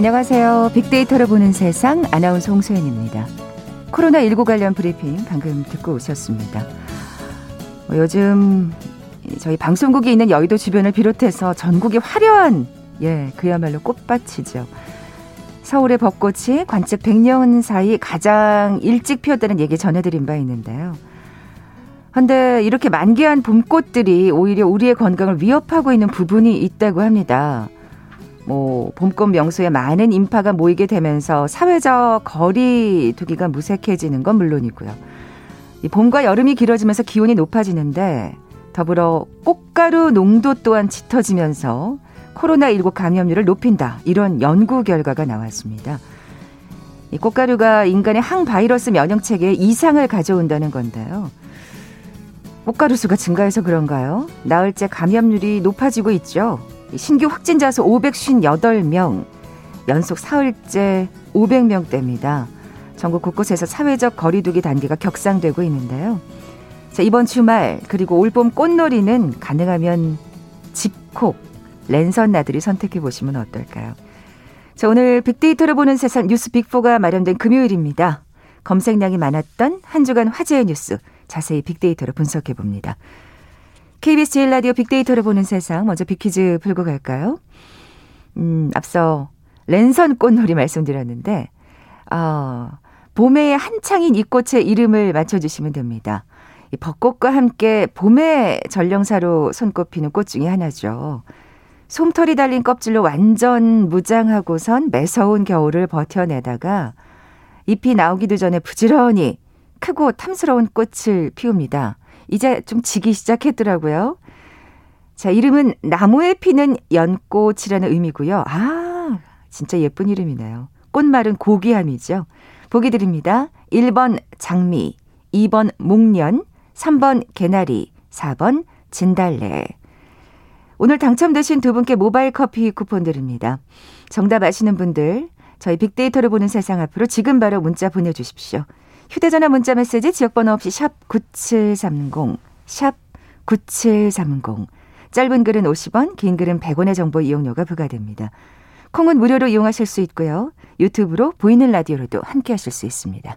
안녕하세요. 빅데이터를 보는 세상 아나운서 홍소연입니다. 코로나19 관련 브리핑 방금 듣고 오셨습니다. 뭐 요즘 저희 방송국이 있는 여의도 주변을 비롯해서 전국이 화려한 예 그야말로 꽃밭이죠. 서울의 벚꽃이 관측 100년 사이 가장 일찍 피었다는 얘기 전해드린 바 있는데요. 그런데 이렇게 만개한 봄꽃들이 오히려 우리의 건강을 위협하고 있는 부분이 있다고 합니다. 뭐 봄꽃 명소에 많은 인파가 모이게 되면서 사회적 거리 두기가 무색해지는 건 물론이고요. 이 봄과 여름이 길어지면서 기온이 높아지는데 더불어 꽃가루 농도 또한 짙어지면서 코로나19 감염률을 높인다. 이런 연구 결과가 나왔습니다. 이 꽃가루가 인간의 항바이러스 면역 체계에 이상을 가져온다는 건데요. 꽃가루 수가 증가해서 그런가요? 나흘째 감염률이 높아지고 있죠. 신규 확진자 수 558명, 연속 사흘째 500명대입니다. 전국 곳곳에서 사회적 거리두기 단계가 격상되고 있는데요. 자, 이번 주말 그리고 올봄 꽃놀이는 가능하면 집콕, 랜선 나들이 선택해 보시면 어떨까요? 자, 오늘 빅데이터를 보는 세상 뉴스 빅4가 마련된 금요일입니다. 검색량이 많았던 한 주간 화제의 뉴스 자세히 빅데이터로 분석해 봅니다. KBS 제일 라디오 빅데이터를 보는 세상 먼저 빅퀴즈 풀고 갈까요? 음, 앞서 랜선 꽃놀이 말씀드렸는데 어, 봄에 한창인 이 꽃의 이름을 맞춰주시면 됩니다. 이 벚꽃과 함께 봄의 전령사로 손꼽히는 꽃 중에 하나죠. 솜털이 달린 껍질로 완전 무장하고선 매서운 겨울을 버텨내다가 잎이 나오기도 전에 부지런히 크고 탐스러운 꽃을 피웁니다. 이제 좀 지기 시작했더라고요. 자, 이름은 나무에 피는 연꽃이라는 의미고요. 아, 진짜 예쁜 이름이네요. 꽃말은 고귀함이죠. 보기 드립니다. 1번 장미, 2번 목련, 3번 개나리, 4번 진달래. 오늘 당첨되신 두 분께 모바일 커피 쿠폰 드립니다. 정답 아시는 분들 저희 빅데이터를 보는 세상 앞으로 지금 바로 문자 보내주십시오. 휴대전화 문자 메시지 지역번호 없이 샵 9730, 샵 9730. 짧은 글은 50원, 긴 글은 100원의 정보 이용료가 부과됩니다. 콩은 무료로 이용하실 수 있고요. 유튜브로 보이는 라디오로도 함께 하실 수 있습니다.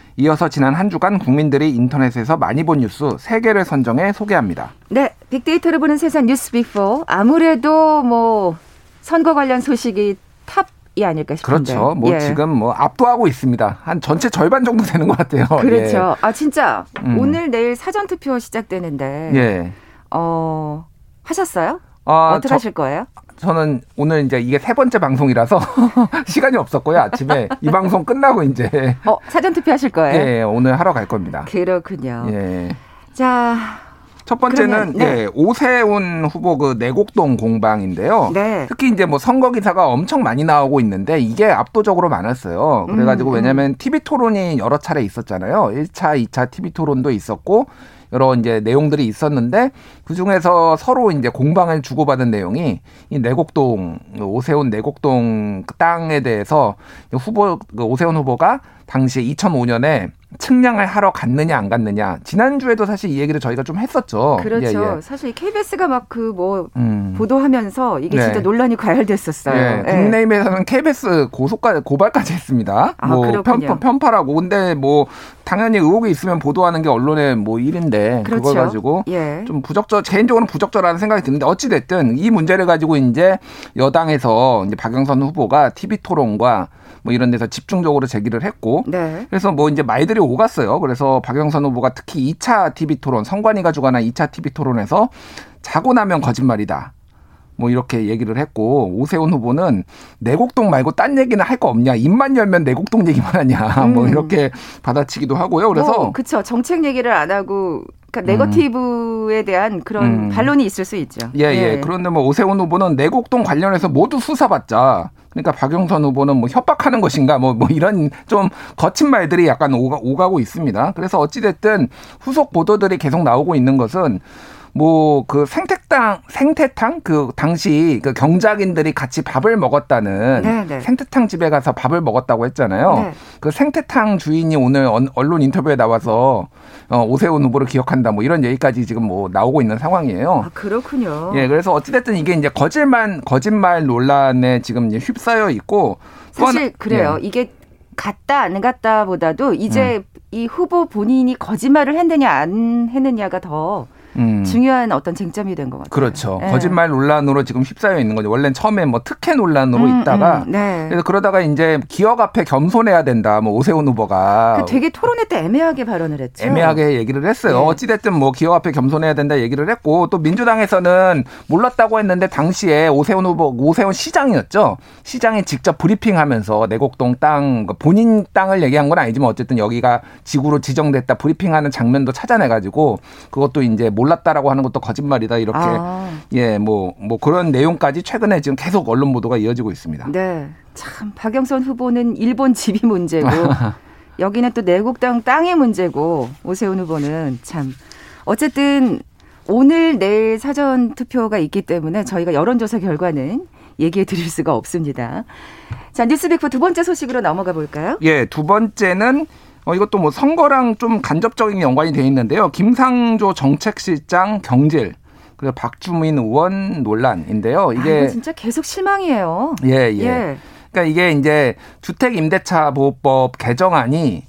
이어서 지난 한 주간 국민들이 인터넷에서 많이 본 뉴스 3개를 선정해 소개합니다. 네, 빅데이터를 보는 세상 뉴스 빅4. 아무래도 뭐 선거 관련 소식이 top이 아닐까 싶은데. 그렇죠. 뭐 예. 지금 뭐 압도하고 있습니다. 한 전체 절반 정도 되는 것 같아요. 그렇죠. 예. 아 진짜 음. 오늘 내일 사전 투표 시작되는데. 예. 어 하셨어요? 아, 어떻게 저, 하실 거예요? 저는 오늘 이제 이게 세 번째 방송이라서 시간이 없었고요. 아침에 이 방송 끝나고 이제 어, 사전 투표 하실 거예요? 예, 오늘 하러 갈 겁니다. 그렇군요. 예. 자, 첫 번째는 그러면, 네. 예, 오세훈 후보 그 내곡동 공방인데요. 네. 특히 이제 뭐 선거 기사가 엄청 많이 나오고 있는데 이게 압도적으로 많았어요. 그래가지고 음, 음. 왜냐하면 TV 토론이 여러 차례 있었잖아요. 1차, 2차 TV 토론도 있었고 여러 이제 내용들이 있었는데 그 중에서 서로 이제 공방을 주고받은 내용이 이 내곡동 오세훈 내곡동 땅에 대해서 후보 그 오세훈 후보가 당시 2005년에 측량을 하러 갔느냐 안 갔느냐 지난주에도 사실 이 얘기를 저희가 좀 했었죠. 그렇죠. 예, 예. 사실 KBS가 막 그뭐 음. 보도하면서 이게 네. 진짜 논란이 과열됐었어요. 예. 예. 국내임에서는 KBS 고소까 고발까지 했습니다. 아, 뭐 편, 편파라고 근데 뭐 당연히 의혹이 있으면 보도하는 게 언론의 뭐 일인데 그렇죠. 그걸 가지고 예. 좀 부적절 개인적으로는 부적절하다는 생각이 드는데 어찌 됐든 이 문제를 가지고 이제 여당에서 이제 박영선 후보가 TV 토론과 뭐 이런 데서 집중적으로 제기를 했고 네. 그래서 뭐 이제 말들이 오갔어요. 그래서 박영선 후보가 특히 2차 TV 토론 성관이가 주관한 2차 TV 토론에서 자고 나면 거짓말이다. 뭐 이렇게 얘기를 했고 오세훈 후보는 내곡동 말고 딴 얘기는 할 거 없냐 입만 열면 내곡동 얘기만 하냐 뭐 음. 뭐 이렇게 받아치기도 하고요. 그래서 뭐, 그렇죠 정책 얘기를 안 하고 그러니까 네거티브에 대한 그런 음. 반론이 있을 수 있죠. 예, 예, 예. 그런데 뭐 오세훈 후보는 내곡동 관련해서 모두 수사받자. 그러니까 박영선 후보는 뭐 협박하는 것인가 뭐, 뭐 이런 좀 거친 말들이 약간 오가, 오가고 있습니다. 그래서 어찌됐든 후속 보도들이 계속 나오고 있는 것은 뭐 그 생태탕 생태탕 그 당시 그 경작인들이 같이 밥을 먹었다는 네네. 네. 생태탕 집에 가서 밥을 먹었다고 했잖아요. 네. 그 생태탕 주인이 오늘 언론 인터뷰에 나와서 어, 오세훈 후보를 기억한다 뭐 이런 얘기까지 지금 뭐 나오고 있는 상황이에요. 아, 그렇군요. 예, 그래서 어찌됐든 이게 이제 거짓말 거짓말 논란에 지금 이제 휩싸여 있고 사실 그래요. 예. 이게 갔다 안 갔다보다도 이제 음. 이 후보 본인이 거짓말을 했느냐 안 했느냐가 더 음. 중요한 어떤 쟁점이 된 것 같아요. 그렇죠. 네. 거짓말 논란으로 지금 휩싸여 있는 거죠. 원래는 처음에 뭐 특혜 논란으로 음, 있다가 음, 네. 그래서 그러다가 이제 기억 앞에 겸손해야 된다. 뭐 오세훈 후보가 그 되게 토론회 때 애매하게 발언을 했죠. 애매하게 얘기를 했어요. 네. 어찌 됐든 뭐 기억 앞에 겸손해야 된다 얘기를 했고 또 민주당에서는 몰랐다고 했는데 당시에 오세훈 후보 오세훈 시장이었죠. 시장이 직접 브리핑하면서 내곡동 땅그 본인 땅을 얘기한 건 아니지만 어쨌든 여기가 지구로 지정됐다 브리핑하는 장면도 찾아내 가지고 그것도 이제 몰랐다라고 하는 것도 거짓말이다 이렇게 아. 예뭐뭐 뭐 그런 내용까지 최근에 지금 계속 언론 보도가 이어지고 있습니다. 네, 참 박영선 후보는 일본 집이 문제고 여기는 또 내국당 땅의 문제고 오세훈 후보는 참 어쨌든 오늘 내일 사전 투표가 있기 때문에 저희가 여론조사 결과는 얘기해 드릴 수가 없습니다. 자, 뉴스백포 두 번째 소식으로 넘어가 볼까요? 예, 두 번째는 어, 이것도 뭐 선거랑 좀 간접적인 연관이 돼 있는데요. 김상조 정책실장 경질. 그리고 박주민 의원 논란인데요. 이게 아, 진짜 계속 실망이에요. 예, 예, 예. 그러니까 이게 이제 주택 임대차 보호법 개정안이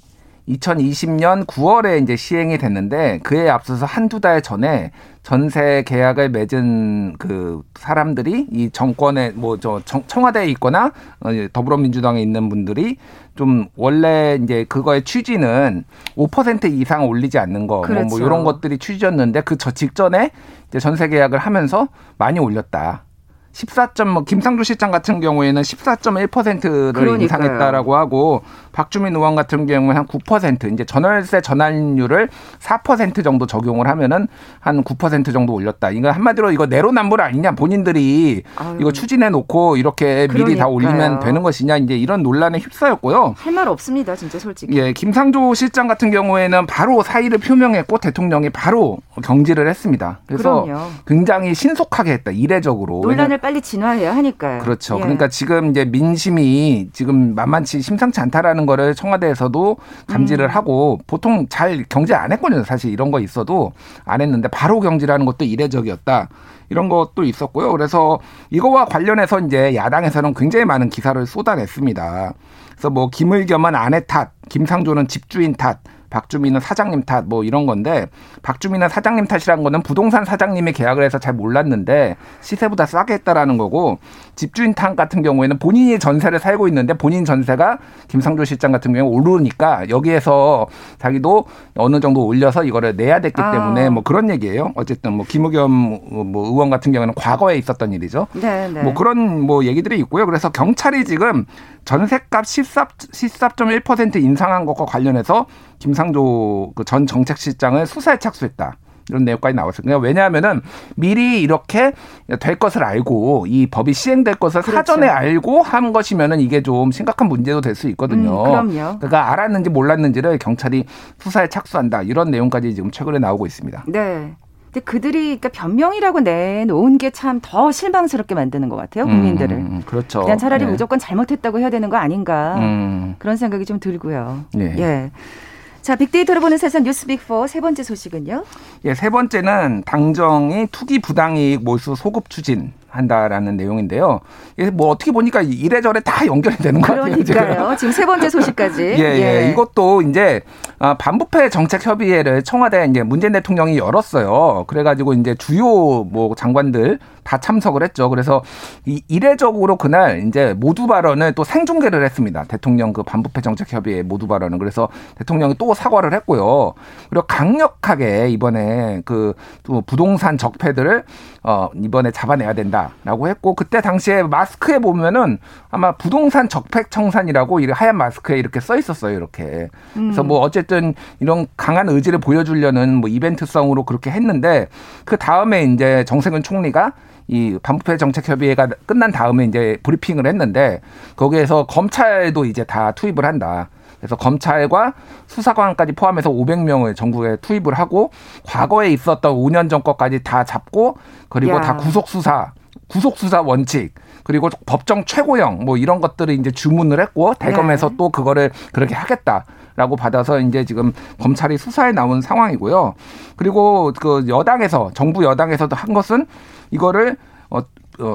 2020년 9월에 이제 시행이 됐는데 그에 앞서서 한두 달 전에 전세 계약을 맺은 그 사람들이 이 정권에 뭐 저 청와대에 있거나 어, 더불어민주당에 있는 분들이 좀 원래 이제 그거의 취지는 5% 이상 올리지 않는 거, 그렇죠. 뭐, 뭐 이런 그렇죠. 것들이 취지였는데 그 저 직전에 이제 전세 계약을 하면서 많이 올렸다. 14점 뭐 김상조 실장 같은 경우에는 14.1%를 그러니까요. 인상했다라고 하고 박주민 의원 같은 경우는 한9% 이제 전월세 전환율을 4% 정도 적용을 하면은 한 9% 정도 올렸다. 이거 한마디로 이거 내로남불 아니냐 본인들이 아유. 이거 추진해 놓고 이렇게 그러니까요. 미리 다 올리면 되는 것이냐 이제 이런 논란에 휩싸였고요. 할 말 없습니다, 진짜 솔직히. 예, 김상조 실장 같은 경우에는 바로 사의를 표명했고 대통령이 바로 경질을 했습니다. 그래서 그럼요. 굉장히 신속하게 했다. 이례적으로. 논란을 빨리 진화해야 하니까요. 그렇죠. 예. 그러니까 지금 이제 민심이 지금 만만치 심상치 않다라는 거를 청와대에서도 감지를 음. 하고 보통 잘 경제 안 했거든요. 사실 이런 거 있어도 안 했는데 바로 경질하는 것도 이례적이었다. 이런 것도 있었고요. 그래서 이거와 관련해서 이제 야당에서는 굉장히 많은 기사를 쏟아냈습니다. 그래서 뭐 김의겸은 아내 탓, 김상조는 집주인 탓, 박주민은 사장님 탓 뭐 이런 건데 박주민은 사장님 탓이란 거는 부동산 사장님이 계약을 해서 잘 몰랐는데 시세보다 싸게 했다라는 거고 집주인 탓 같은 경우에는 본인이 전세를 살고 있는데 본인 전세가 김상조 실장 같은 경우에 오르니까 여기에서 자기도 어느 정도 올려서 이거를 내야 됐기 아. 때문에 뭐 그런 얘기예요. 어쨌든 뭐 김의겸 뭐 의원 같은 경우는 과거에 있었던 일이죠. 네, 네. 뭐 그런 뭐 얘기들이 있고요. 그래서 경찰이 지금 전세값 14, 14.1% 인상한 것과 관련해서 김상 조 그 전 정책실장을 수사에 착수했다. 이런 내용까지 나왔어요. 그러니까 왜냐하면은 미리 이렇게 될 것을 알고 이 법이 시행될 것을 그렇죠. 사전에 알고 한 것이면은 이게 좀 심각한 문제도 될 수 있거든요. 음, 그럼요. 그러니까 알았는지 몰랐는지를 경찰이 수사에 착수한다. 이런 내용까지 지금 최근에 나오고 있습니다. 네. 근데 그들이 그러니까 변명이라고 내놓은 게 참 더 실망스럽게 만드는 것 같아요 국민들을. 음, 음, 그렇죠. 그냥 차라리 네. 무조건 잘못했다고 해야 되는 거 아닌가 음. 그런 생각이 좀 들고요. 네. 예. 자, 빅데이터로 보는 세상 뉴스 빅4 세 번째 소식은요? 예, 세 번째는 당정이 투기 부당이익 몰수 소급 추진 한다라는 내용인데요. 뭐 어떻게 보니까 이래저래 다 연결이 되는 것 같아요. 그러니까요. 지금 세 번째 소식까지. 예, 예, 예. 이것도 이제 아, 반부패 정책 협의회를 청와대 이제 문재인 대통령이 열었어요. 그래가지고 이제 주요 뭐 장관들 다 참석을 했죠. 그래서 이 이례적으로 그날 이제 모두 발언을 또 생중계를 했습니다. 대통령 그 반부패 정책 협의회 모두 발언을 그래서 대통령이 또 사과를 했고요. 그리고 강력하게 이번에 그 부동산 적폐들을 어 이번에 잡아내야 된다 라고 했고 그때 당시에 마스크에 보면은 아마 부동산 적폐 청산이라고 이 하얀 마스크에 이렇게 써 있었어요. 이렇게. 그래서 뭐 어쨌든 이런 강한 의지를 보여주려는 뭐 이벤트성으로 그렇게 했는데 그 다음에 이제 정세균 총리가 이 반부패 정책 협의회가 끝난 다음에 이제 브리핑을 했는데 거기에서 검찰도 이제 다 투입을 한다. 그래서 검찰과 수사관까지 포함해서 500명을 전국에 투입을 하고 과거에 있었던 5년 전 것까지 다 잡고 그리고 야. 다 구속 수사, 구속 수사 원칙 그리고 법정 최고형 뭐 이런 것들을 이제 주문을 했고 대검에서 네. 또 그거를 그렇게 하겠다. 라고 받아서 이제 지금 검찰이 수사에 나온 상황이고요. 그리고 그 여당에서 정부 여당에서도 한 것은 이거를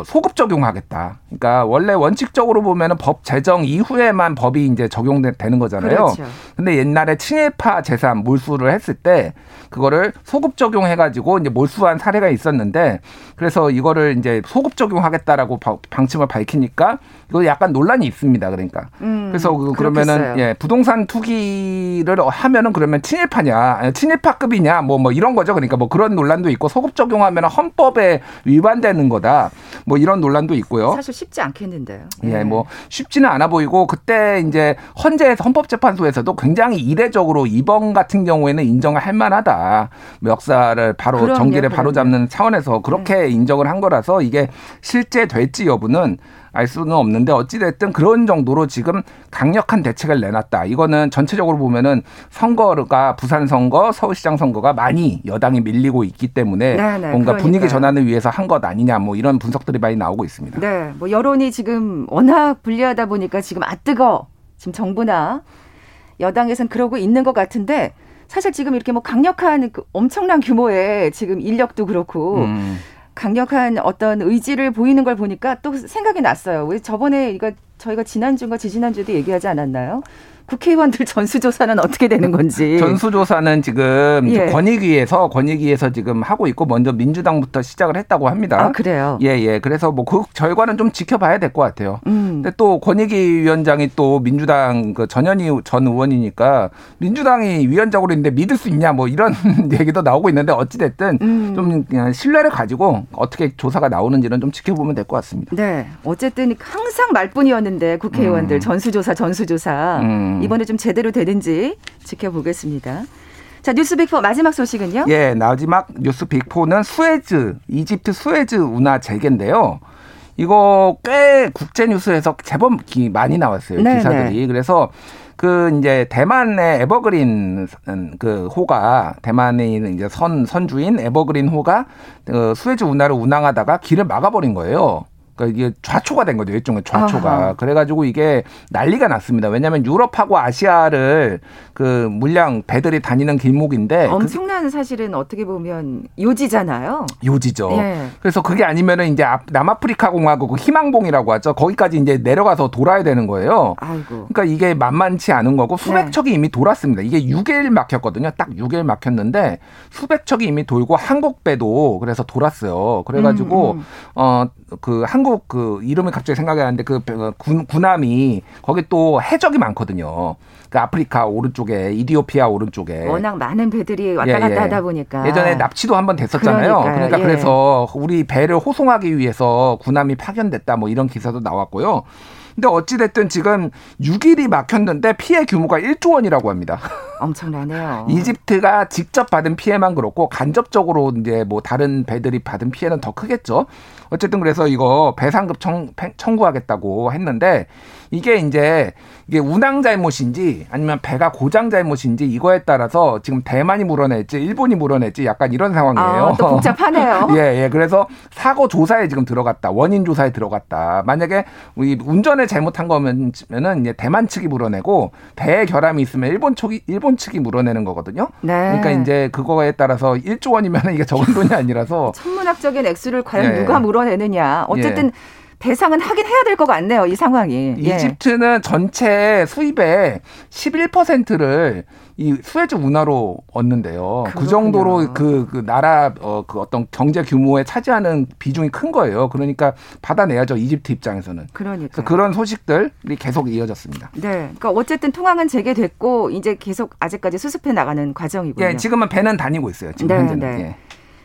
소급 적용하겠다. 그러니까 원래 원칙적으로 보면은 법 제정 이후에만 법이 이제 적용되는 거잖아요. 그렇죠. 근데 옛날에 친일파 재산 몰수를 했을 때 그거를 소급 적용해 가지고 이제 몰수한 사례가 있었는데 그래서 이거를 이제 소급 적용하겠다라고 방침을 밝히니까 이거 약간 논란이 있습니다. 그러니까. 음, 그래서 그 그러면은 예, 부동산 투기를 하면은 그러면 친일파냐, 친일파급이냐 뭐뭐 이런 거죠. 그러니까 뭐 그런 논란도 있고 소급 적용하면 헌법에 위반되는 거다. 뭐 이런 논란도 있고요. 사실 쉽지 않겠는데요. 예, 네. 뭐 쉽지는 않아 보이고 그때 이제 헌재 헌법재판소에서도 굉장히 이례적으로 이번 같은 경우에는 인정을 할 만하다. 역사를 바로 그럼요, 전기를 바로 잡는 차원에서 그렇게 네. 인정을 한 거라서 이게 실제 될지 여부는 알 수는 없는데 어찌됐든 그런 정도로 지금 강력한 대책을 내놨다. 이거는 전체적으로 보면은 선거가 부산 선거, 서울시장 선거가 많이 여당이 밀리고 있기 때문에 네네, 네, 뭔가 그러니까요. 분위기 전환을 위해서 한 것 아니냐 뭐 이런 분석들이 많이 나오고 있습니다. 네. 뭐 여론이 지금 워낙 불리하다 보니까 지금 아 뜨거 지금 정부나 여당에선 그러고 있는 것 같은데 사실 지금 이렇게 뭐 강력한 그 엄청난 규모의 지금 인력도 그렇고 음. 강력한 어떤 의지를 보이는 걸 보니까 또 생각이 났어요. 왜 저번에 이거 저희가 지난주인가 지지난주에도 얘기하지 않았나요? 국회의원들 전수조사는 어떻게 되는 건지. 전수조사는 지금 예. 권익위에서 권익위에서 지금 하고 있고 먼저 민주당부터 시작을 했다고 합니다. 아 그래요? 예예. 예. 그래서 뭐 그 결과는 좀 지켜봐야 될 것 같아요. 음. 근데 또 권익위 위원장이 또 민주당 그 전현희 전 의원이니까 민주당이 위원장으로 있는데 믿을 수 있냐 뭐 이런 얘기도 나오고 있는데 어찌 됐든 음. 좀 그냥 신뢰를 가지고 어떻게 조사가 나오는지는 좀 지켜보면 될 것 같습니다. 네. 어쨌든 항상 말뿐이었는데 국회의원들 음. 전수조사 전수조사. 음. 음. 이번에 좀 제대로 되는지 지켜보겠습니다. 자, 뉴스 빅포 마지막 소식은요? 예, 마지막 뉴스 빅포는 수에즈, 이집트 수에즈 운하 재개인데요. 이거 꽤 국제 뉴스에서 제법 많이 나왔어요. 네네. 기사들이. 네. 그래서 그 이제 대만의 에버그린 그 호가 있는 이제 선 선주인 에버그린 호가 그 수에즈 운하를 운항하다가 길을 막아버린 거예요. 그러니까 이게 좌초가 된 거죠. 일종의 좌초가. 아하. 그래가지고 이게 난리가 났습니다. 왜냐하면 유럽하고 아시아를 그 물량 배들이 다니는 길목인데 엄청난 사실은 어떻게 보면 요지잖아요. 요지죠. 예. 그래서 그게 아니면은 이제 남아프리카 공화국 그 희망봉이라고 하죠. 거기까지 이제 내려가서 돌아야 되는 거예요. 아이고. 그러니까 이게 만만치 않은 거고 수백 네. 척이 이미 돌았습니다. 이게 6일 막혔거든요. 딱 6일 막혔는데 수백 척이 이미 돌고 한국 배도 그래서 돌았어요. 그래가지고 음, 음. 어그 한국 한국 그 이름이 갑자기 생각이 나는데 그 군, 군함이 거기 또 해적이 많거든요. 그 아프리카 오른쪽에 이디오피아 오른쪽에 워낙 많은 배들이 왔다 예, 갔다 예. 하다 보니까 예전에 납치도 한 번 됐었잖아요. 그러니까요. 그러니까 예. 그래서 우리 배를 호송하기 위해서 군함이 파견됐다 뭐 이런 기사도 나왔고요. 근데 어찌됐든 지금 6일이 막혔는데 피해 규모가 1조 원이라고 합니다. 엄청나네요. 이집트가 직접 받은 피해만 그렇고 간접적으로 이제 뭐 다른 배들이 받은 피해는 더 크겠죠. 어쨌든 그래서 이거 배상급 청, 청구하겠다고 했는데 이게 이제 이게 운항 잘못인지 아니면 배가 고장 잘못인지 이거에 따라서 지금 대만이 물어냈지 일본이 물어냈지 약간 이런 상황이에요. 아, 또 복잡하네요. 예, 예. 그래서 사고 조사에 지금 들어갔다. 원인 조사에 들어갔다. 만약에 운전을 잘못한 거면은 이제 대만 측이 물어내고 배에 결함이 있으면 일본 측이 일본 일본 측이 물어내는 거거든요. 네. 그러니까 이제 그거에 따라서 1조 원이면 이게 적은 돈이 아니라서 천문학적인 액수를 과연 네. 누가 물어내느냐. 어쨌든 예. 배상은 하긴 해야 될 것 같네요. 이 상황이. 예. 이집트는 전체 수입의 11%를 이 수혜주 운하로 얻는데요. 그렇군요. 그 정도로 그, 그 나라 어, 그 어떤 경제 규모에 차지하는 비중이 큰 거예요. 그러니까 받아내야죠. 이집트 입장에서는. 그러니까 그런 소식들이 계속 이어졌습니다. 네. 그러니까 어쨌든 통항은 재개됐고 이제 계속 아직까지 수습해 나가는 과정이고요. 예, 지금은 배는 다니고 있어요. 지금 네, 현재는. 네. 예.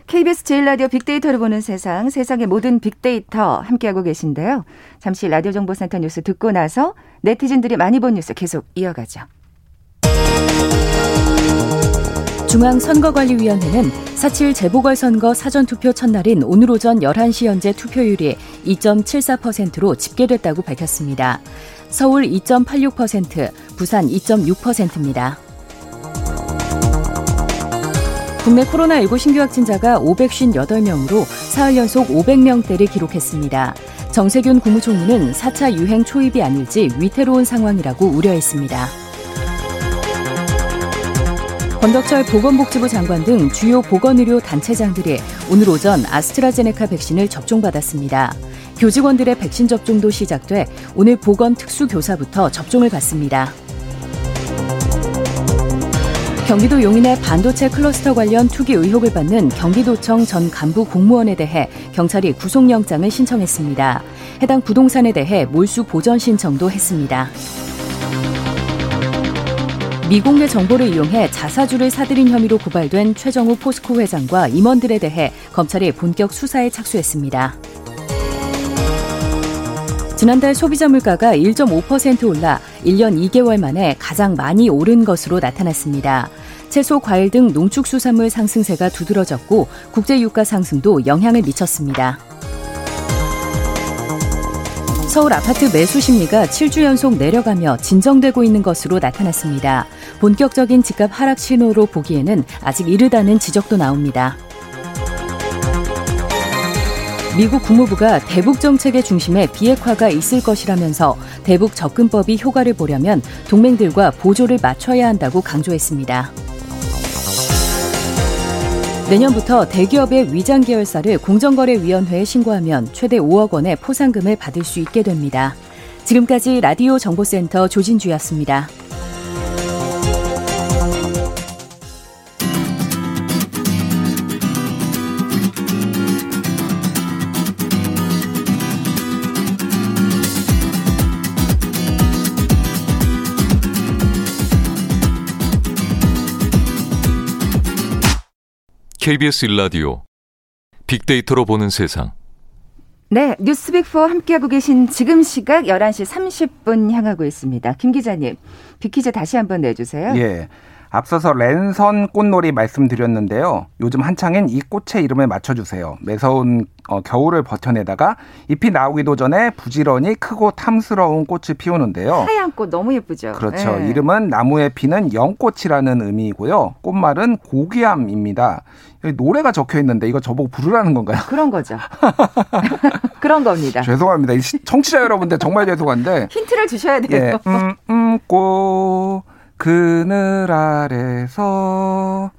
KBS 제일라디오 빅데이터를 보는 세상, 세상의 모든 빅데이터 함께하고 계신데요. 잠시 라디오 정보센터 뉴스 듣고 나서 네티즌들이 많이 본 뉴스 계속 이어가죠. 중앙선거관리위원회는 4.7 재보궐선거 사전투표 첫날인 오늘 오전 11시 현재 투표율이 2.74%로 집계됐다고 밝혔습니다. 서울 2.86%, 부산 2.6%입니다. 국내 코로나19 신규 확진자가 558명으로 사흘 연속 500명대를 기록했습니다. 정세균 국무총리는 4차 유행 초입이 아닐지 위태로운 상황이라고 우려했습니다. 권덕철 보건복지부 장관 등 주요 보건의료 단체장들이 오늘 오전 아스트라제네카 백신을 접종받았습니다. 교직원들의 백신 접종도 시작돼 오늘 보건 특수교사부터 접종을 받습니다. 경기도 용인의 반도체 클러스터 관련 투기 의혹을 받는 경기도청 전 간부 공무원에 대해 경찰이 구속영장을 신청했습니다. 해당 부동산에 대해 몰수 보전 신청도 했습니다. 미공개 정보를 이용해 자사주를 사들인 혐의로 고발된 최정우 포스코 회장과 임원들에 대해 검찰이 본격 수사에 착수했습니다. 지난달 소비자 물가가 1.5% 올라 1년 2개월 만에 가장 많이 오른 것으로 나타났습니다. 채소, 과일 등 농축수산물 상승세가 두드러졌고 국제 유가 상승도 영향을 미쳤습니다. 서울 아파트 매수 심리가 7주 연속 내려가며 진정되고 있는 것으로 나타났습니다. 본격적인 집값 하락 신호로 보기에는 아직 이르다는 지적도 나옵니다. 미국 국무부가 대북 정책의 중심에 비핵화가 있을 것이라면서 대북 접근법이 효과를 보려면 동맹들과 보조를 맞춰야 한다고 강조했습니다. 내년부터 대기업의 위장 계열사를 공정거래위원회에 신고하면 최대 5억 원의 포상금을 받을 수 있게 됩니다. 지금까지 라디오 정보센터 조진주였습니다. KBS 일라디오 빅데이터로 보는 세상. 네, 뉴스빅4 함께하고 계신 지금 시각 11시 30분 향하고 있습니다. 김 기자님, 빅퀴즈 다시 한번 내주세요. 예. 앞서서 랜선 꽃놀이 말씀드렸는데요. 요즘 한창인 이 꽃의 이름을 맞춰주세요. 매서운 어, 겨울을 버텨내다가 잎이 나오기도 전에 부지런히 크고 탐스러운 꽃을 피우는데요. 하얀 꽃 너무 예쁘죠. 그렇죠. 네. 이름은 나무에 피는 영꽃이라는 의미이고요. 꽃말은 고귀함입니다. 여기 노래가 적혀 있는데 이거 저보고 부르라는 건가요? 그런 거죠. 그런 겁니다. 죄송합니다. 청취자 여러분들 정말 죄송한데 힌트를 주셔야 돼요. 예, 음, 음, 꽃 그늘 아래서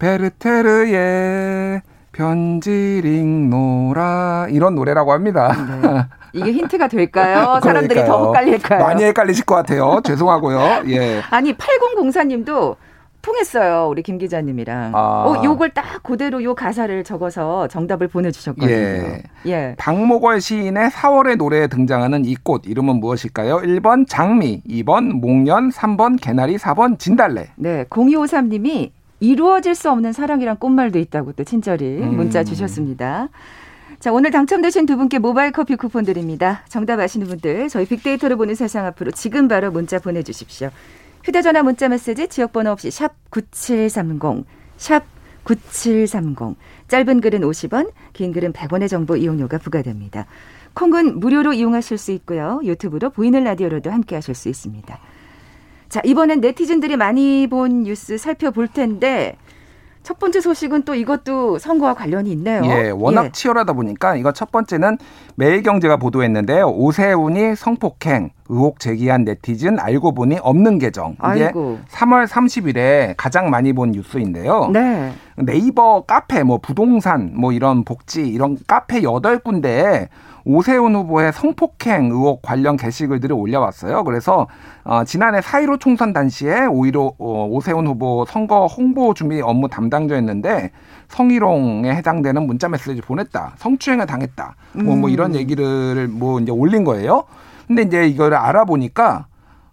베르테르의 편지링 노라 이런 노래라고 합니다. 네. 이게 힌트가 될까요? 사람들이 더 헷갈릴까요? 많이 헷갈리실 것 같아요. 죄송하고요. 예. 아니 8004님도 통했어요. 우리 김 기자님이랑. 아. 어, 요걸 딱 그대로 요 가사를 적어서 정답을 보내주셨거든요. 예. 예. 박목월 시인의 4월의 노래에 등장하는 이 꽃 이름은 무엇일까요? 1번 장미, 2번 목련, 3번 개나리, 4번 진달래. 네. 0253님이 이루어질 수 없는 사랑이란 꽃말도 있다고 또 친절히 음. 문자 주셨습니다. 자, 오늘 당첨되신 두 분께 모바일 커피 쿠폰 드립니다. 정답 아시는 분들 저희 빅데이터를 보는 세상 앞으로 지금 바로 문자 보내주십시오. 휴대전화 문자 메시지 지역번호 없이 샵 9730, 샵 9730. 짧은 글은 50원, 긴 글은 100원의 정보 이용료가 부과됩니다. 콩은 무료로 이용하실 수 있고요. 유튜브로 보이는 라디오로도 함께 하실 수 있습니다. 자, 이번엔 네티즌들이 많이 본 뉴스 살펴볼 텐데 첫 번째 소식은 또 이것도 선거와 관련이 있네요. 예, 워낙 예. 치열하다 보니까 이거 첫 번째는 매일경제가 보도했는데요. 오세훈이 성폭행 의혹 제기한 네티즌 알고 보니 없는 계정. 이게 아이고. 3월 30일에 가장 많이 본 뉴스인데요. 네. 네이버 카페 뭐 부동산 뭐 이런 복지 이런 카페 8군데에 오세훈 후보의 성폭행 의혹 관련 게시글들을 올려왔어요. 그래서 어, 지난해 4.15 총선 당시에 오히려 어, 오세훈 후보 선거 홍보 준비 업무 담당자였는데 성희롱에 해당되는 문자 메시지 보냈다. 성추행을 당했다. 뭐, 뭐 이런 음. 얘기를 뭐 이제 올린 거예요. 근데 이제 이거를 알아보니까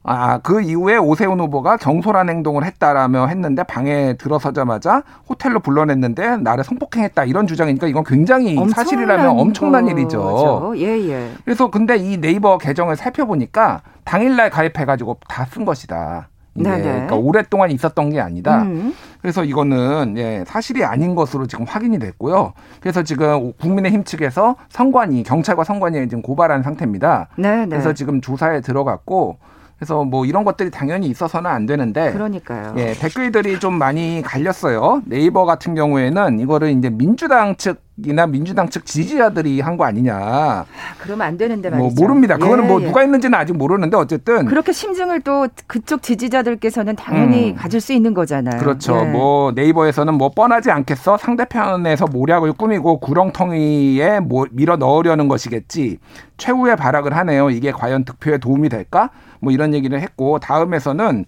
아, 그 이후에 오세훈 후보가 경솔한 행동을 했다라며 했는데 방에 들어서자마자 호텔로 불러냈는데 나를 성폭행했다 이런 주장이니까 이건 굉장히 사실이라면 엄청난. 일이죠. 예, 예. 그래서 근데 이 네이버 계정을 살펴보니까 당일날 가입해가지고 다 쓴 것이다. 이게 그러니까 오랫동안 있었던 게 아니다. 음. 그래서 이거는 예, 사실이 아닌 것으로 지금 확인이 됐고요. 그래서 지금 국민의힘 측에서 선관위 경찰과 선관위에 지금 고발한 상태입니다. 네 네. 그래서 지금 조사에 들어갔고 그래서 뭐 이런 것들이 당연히 있어서는 안 되는데 그러니까요. 예, 댓글들이 좀 많이 갈렸어요. 네이버 같은 경우에는 이거를 이제 민주당 측 이나 민주당 측 지지자들이 한 거 아니냐. 아, 그러면 안 되는데 뭐 말이죠. 뭐 모릅니다. 그거는 예, 뭐 예. 누가 했는지는 아직 모르는데 어쨌든 그렇게 심증을 또 그쪽 지지자들께서는 당연히 음. 가질 수 있는 거잖아요. 그렇죠. 예. 뭐 네이버에서는 뭐 뻔하지 않겠어 상대편에서 모략을 꾸미고 구렁텅이에 뭐 밀어 넣으려는 것이겠지. 최후의 발악을 하네요. 이게 과연 득표에 도움이 될까? 뭐 이런 얘기를 했고 다음에서는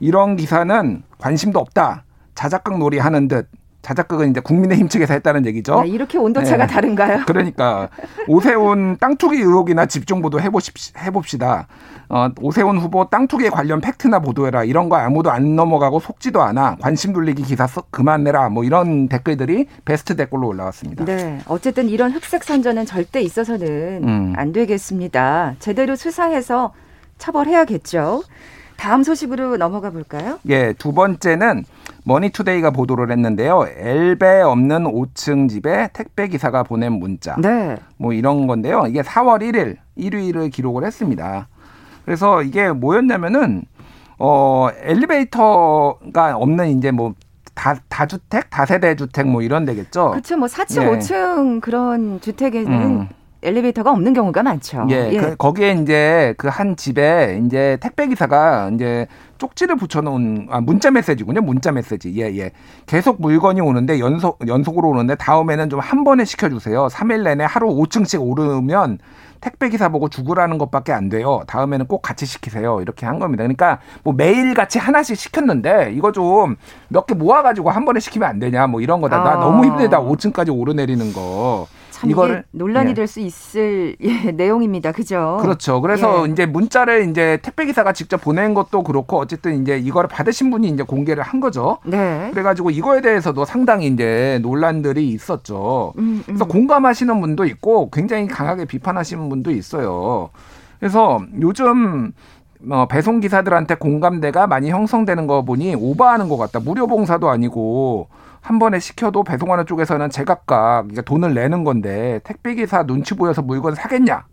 이런 기사는 관심도 없다. 자작극 놀이 하는 듯 자작극은 이제 국민의힘 측에서 했다는 얘기죠. 야, 이렇게 온도차가 네. 다른가요? 그러니까 오세훈 땅 투기 의혹이나 집중 보도 해보십, 해봅시다. 어, 오세훈 후보 땅 투기 관련 팩트나 보도해라. 이런 거 아무도 안 넘어가고 속지도 않아. 관심 돌리기 기사 써, 그만 내라. 뭐 이런 댓글들이 베스트 댓글로 올라왔습니다. 네. 어쨌든 이런 흑색 선전은 절대 있어서는 음. 안 되겠습니다. 제대로 수사해서 처벌해야겠죠. 다음 소식으로 넘어가 볼까요? 예, 두 번째는 머니투데이가 보도를 했는데요. 엘베 없는 5층 집에 택배 기사가 보낸 문자. 네. 뭐 이런 건데요. 이게 4월 1일 1위를 기록을 했습니다. 그래서 이게 뭐였냐면은 어 엘리베이터가 없는 이제 뭐 다, 다주택, 다세대 주택 뭐 이런 데겠죠. 그렇죠. 뭐 4층, 예. 5층 그런 주택에는 음. 엘리베이터가 없는 경우가 많죠. 예, 예. 그, 거기에 이제 그 한 집에 이제 택배 기사가 이제 쪽지를 붙여놓은 아, 문자 메시지군요. 문자 메시지. 예, 예. 계속 물건이 오는데 연속 연속으로 오는데 다음에는 좀 한 번에 시켜주세요. 3일 내내 하루 5층씩 오르면 택배 기사 보고 죽으라는 것밖에 안 돼요. 다음에는 꼭 같이 시키세요. 이렇게 한 겁니다. 그러니까 뭐 매일 같이 하나씩 시켰는데 이거 좀 몇 개 모아가지고 한 번에 시키면 안 되냐. 뭐 이런 거다. 아. 나 너무 힘들다. 5층까지 오르내리는 거. 참 이거를 논란이 예. 될수 있을 예, 내용입니다. 그죠? 그렇죠. 그래서 예. 이제 문자를 이제 택배 기사가 직접 보낸 것도 그렇고 어쨌든 이제 이거를 받으신 분이 이제 공개를 한 거죠. 네. 그래가지고 이거에 대해서도 상당히 이제 논란들이 있었죠. 음, 음. 그래서 공감하시는 분도 있고 굉장히 강하게 비판하시는 분도 있어요. 그래서 요즘 어, 배송 기사들한테 공감대가 많이 형성되는 거 보니 오버하는 것 같다. 무료 봉사도 아니고 한 번에 시켜도 배송하는 쪽에서는 제각각 그러니까 돈을 내는 건데 택배 기사 눈치 보여서 물건 사겠냐?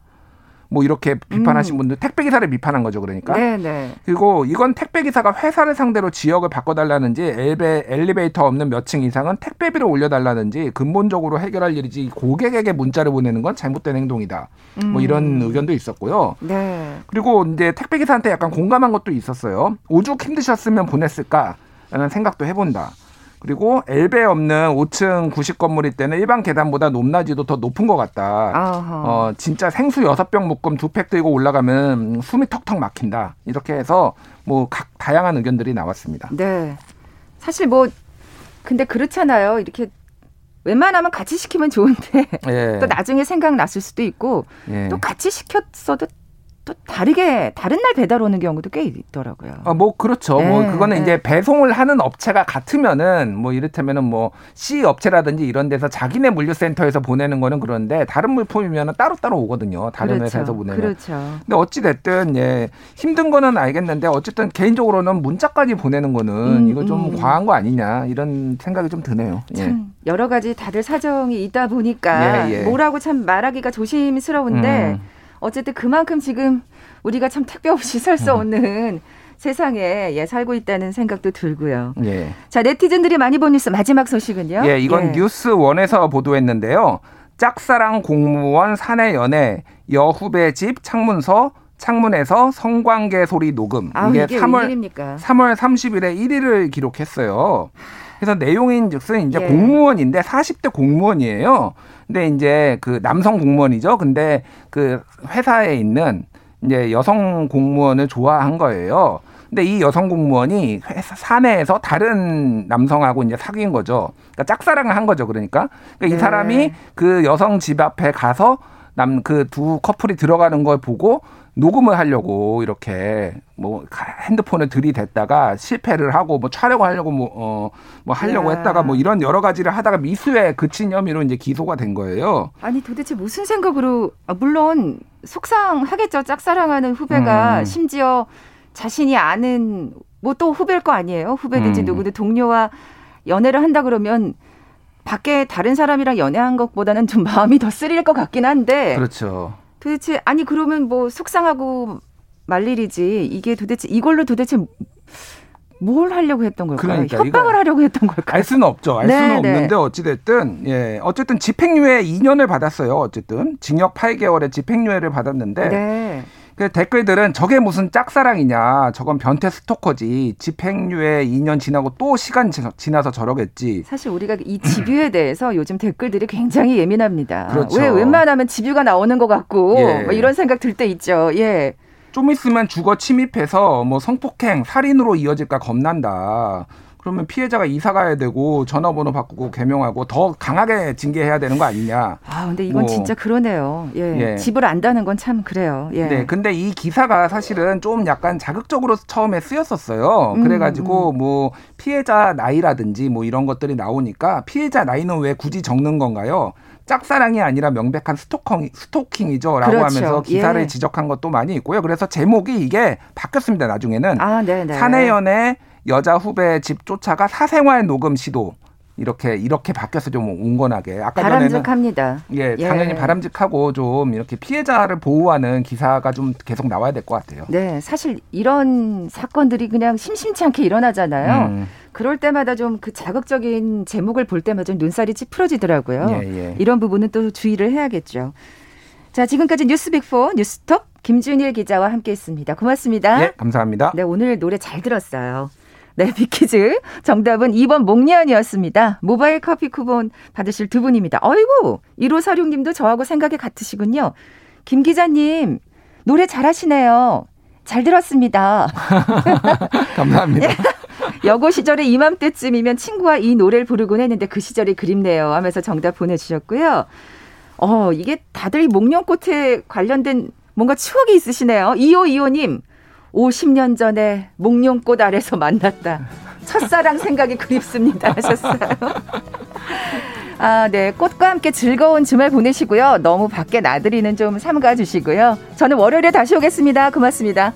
뭐 이렇게 비판하신 음. 분들 택배 기사를 비판한 거죠 그러니까 네네. 네. 그리고 이건 택배 기사가 회사를 상대로 지역을 바꿔달라는지 엘베, 엘리베이터 없는 몇 층 이상은 택배비를 올려달라는지 근본적으로 해결할 일이지 고객에게 문자를 보내는 건 잘못된 행동이다 음. 뭐 이런 의견도 있었고요 네. 그리고 이제 택배 기사한테 약간 공감한 것도 있었어요 오죽 힘드셨으면 보냈을까라는 생각도 해본다 그리고 엘베 없는 5층 90 건물일 때는 일반 계단보다 높낮이도 더 높은 것 같다. 아하. 어, 진짜 생수 6병 묶음 두 팩 들고 올라가면 숨이 턱턱 막힌다. 이렇게 해서 뭐 각 다양한 의견들이 나왔습니다. 네. 사실 뭐 근데 그렇잖아요. 이렇게 웬만하면 같이 시키면 좋은데 예. 또 나중에 생각났을 수도 있고 예. 또 같이 시켰어도 또 다르게 다른 날 배달 오는 경우도 꽤 있더라고요. 아, 뭐 그렇죠. 뭐 네, 뭐 그거는 네. 이제 배송을 하는 업체가 같으면은 뭐 이를테면은 뭐 C 업체라든지 이런 데서 자기네 물류센터에서 보내는 거는 그런데 다른 물품이면은 따로따로 오거든요. 다른 그렇죠. 회사에서 보내면. 그렇죠. 근데 어찌 됐든 예. 힘든 거는 알겠는데 어쨌든 개인적으로는 문자까지 보내는 거는 음, 이거 좀 음. 과한 거 아니냐 이런 생각이 좀 드네요. 예. 여러 가지 다들 사정이 있다 보니까 예, 예. 뭐라고 참 말하기가 조심스러운데 음. 어쨌든 그만큼 지금 우리가 참 택배 없이 살수 음. 없는 세상에 예, 살고 있다는 생각도 들고요. 예. 자, 네티즌들이 많이 본 뉴스 마지막 소식은요? 예, 이건 예. 뉴스 원에서 보도했는데요. 짝사랑 공무원 사내 연애 여후배 집 창문서 창문에서 성관계 소리 녹음 아, 이게, 이게 3월 웬일입니까? 3월 30일에 1위를 기록했어요. 그래서 내용인즉슨 이제 예. 공무원인데 40대 공무원이에요. 근데 이제 그 남성 공무원이죠. 근데 그 회사에 있는 이제 여성 공무원을 좋아한 거예요. 근데 이 여성 공무원이 회사 사내에서 다른 남성하고 이제 사귄 거죠. 그러니까 짝사랑을 한 거죠. 그러니까, 그러니까 이 네. 사람이 그 여성 집 앞에 가서 남 그 두 커플이 들어가는 걸 보고 녹음을 하려고 이렇게 뭐 핸드폰을 들이댔다가 실패를 하고 뭐 촬영을 하려고 뭐, 어, 뭐 하려고 야. 했다가 뭐 이런 여러 가지를 하다가 미수에 그친 혐의로 이제 기소가 된 거예요. 아니 도대체 무슨 생각으로 아, 물론 속상하겠죠. 짝사랑하는 후배가 음. 심지어 자신이 아는 뭐 또 후배일 거 아니에요. 후배든지 음. 누구든 동료와 연애를 한다 그러면 밖에 다른 사람이랑 연애한 것보다는 좀 마음이 더 쓰릴 것 같긴 한데. 그렇죠. 도대체 아니 그러면 뭐 속상하고 말 일이지 이게 도대체 이걸로 도대체 뭘 하려고 했던 걸까요? 그러니까 협박을 하려고 했던 걸까요? 알 수는 없죠. 알 네, 수는 네. 없는데 어찌됐든 예 어쨌든 집행유예 2년을 받았어요. 어쨌든 징역 8개월에 집행유예를 받았는데 네. 그 댓글들은 저게 무슨 짝사랑이냐. 저건 변태 스토커지. 집행유예 2년 지나고 또 시간 지나서 저러겠지. 사실 우리가 이 집유에 대해서 요즘 댓글들이 굉장히 예민합니다. 그렇죠. 왜 웬만하면 집유가 나오는 것 같고 예. 뭐 이런 생각 들 때 있죠. 예. 좀 있으면 주거 침입해서 뭐 성폭행, 살인으로 이어질까 겁난다. 그러면 피해자가 이사 가야 되고 전화번호 바꾸고 개명하고 더 강하게 징계해야 되는 거 아니냐. 아, 근데 이건 뭐. 진짜 그러네요. 예. 예. 집을 안다는 건 참 그래요. 예. 네. 근데 이 기사가 사실은 좀 약간 자극적으로 처음에 쓰였었어요. 음, 그래 가지고 음. 뭐 피해자 나이라든지 뭐 이런 것들이 나오니까 피해자 나이는 왜 굳이 적는 건가요? 짝사랑이 아니라 명백한 스토킹, 스토킹이죠라고 그렇죠. 하면서 기사를 예. 지적한 것도 많이 있고요. 그래서 제목이 이게 바뀌었습니다. 나중에는 아, 사내 연애 여자 후배 집 쫓아가 사생활 녹음 시도 이렇게 이렇게 바뀌어서 좀 온건하게 아까 바람직합니다. 예, 예, 당연히 바람직하고 좀 이렇게 피해자를 보호하는 기사가 좀 계속 나와야 될 것 같아요. 네, 사실 이런 사건들이 그냥 심심치 않게 일어나잖아요. 음. 그럴 때마다 좀 그 자극적인 제목을 볼 때마다 좀 눈살이 찌푸러지더라고요. 예, 예. 이런 부분은 또 주의를 해야겠죠. 자, 지금까지 뉴스빅포 뉴스톱 김준일 기자와 함께했습니다. 고맙습니다. 네, 감사합니다. 네, 오늘 노래 잘 들었어요. 네, 비키즈. 정답은 2번 목련이었습니다. 모바일 커피 쿠폰 받으실 두 분입니다. 어이구, 1546님도 저하고 생각이 같으시군요. 김 기자님, 노래 잘하시네요. 잘 들었습니다. 감사합니다. 여고 시절에 이맘때쯤이면 친구와 이 노래를 부르곤 했는데 그 시절이 그립네요 하면서 정답 보내주셨고요. 어, 이게 다들 목련꽃에 관련된 뭔가 추억이 있으시네요. 2525님, 50년 전에 목련꽃 아래서 만났다. 첫사랑 생각이 그립습니다. 하셨어요. 아, 네. 꽃과 함께 즐거운 주말 보내시고요. 너무 밖에 나들이는 좀 삼가 주시고요. 저는 월요일에 다시 오겠습니다. 고맙습니다.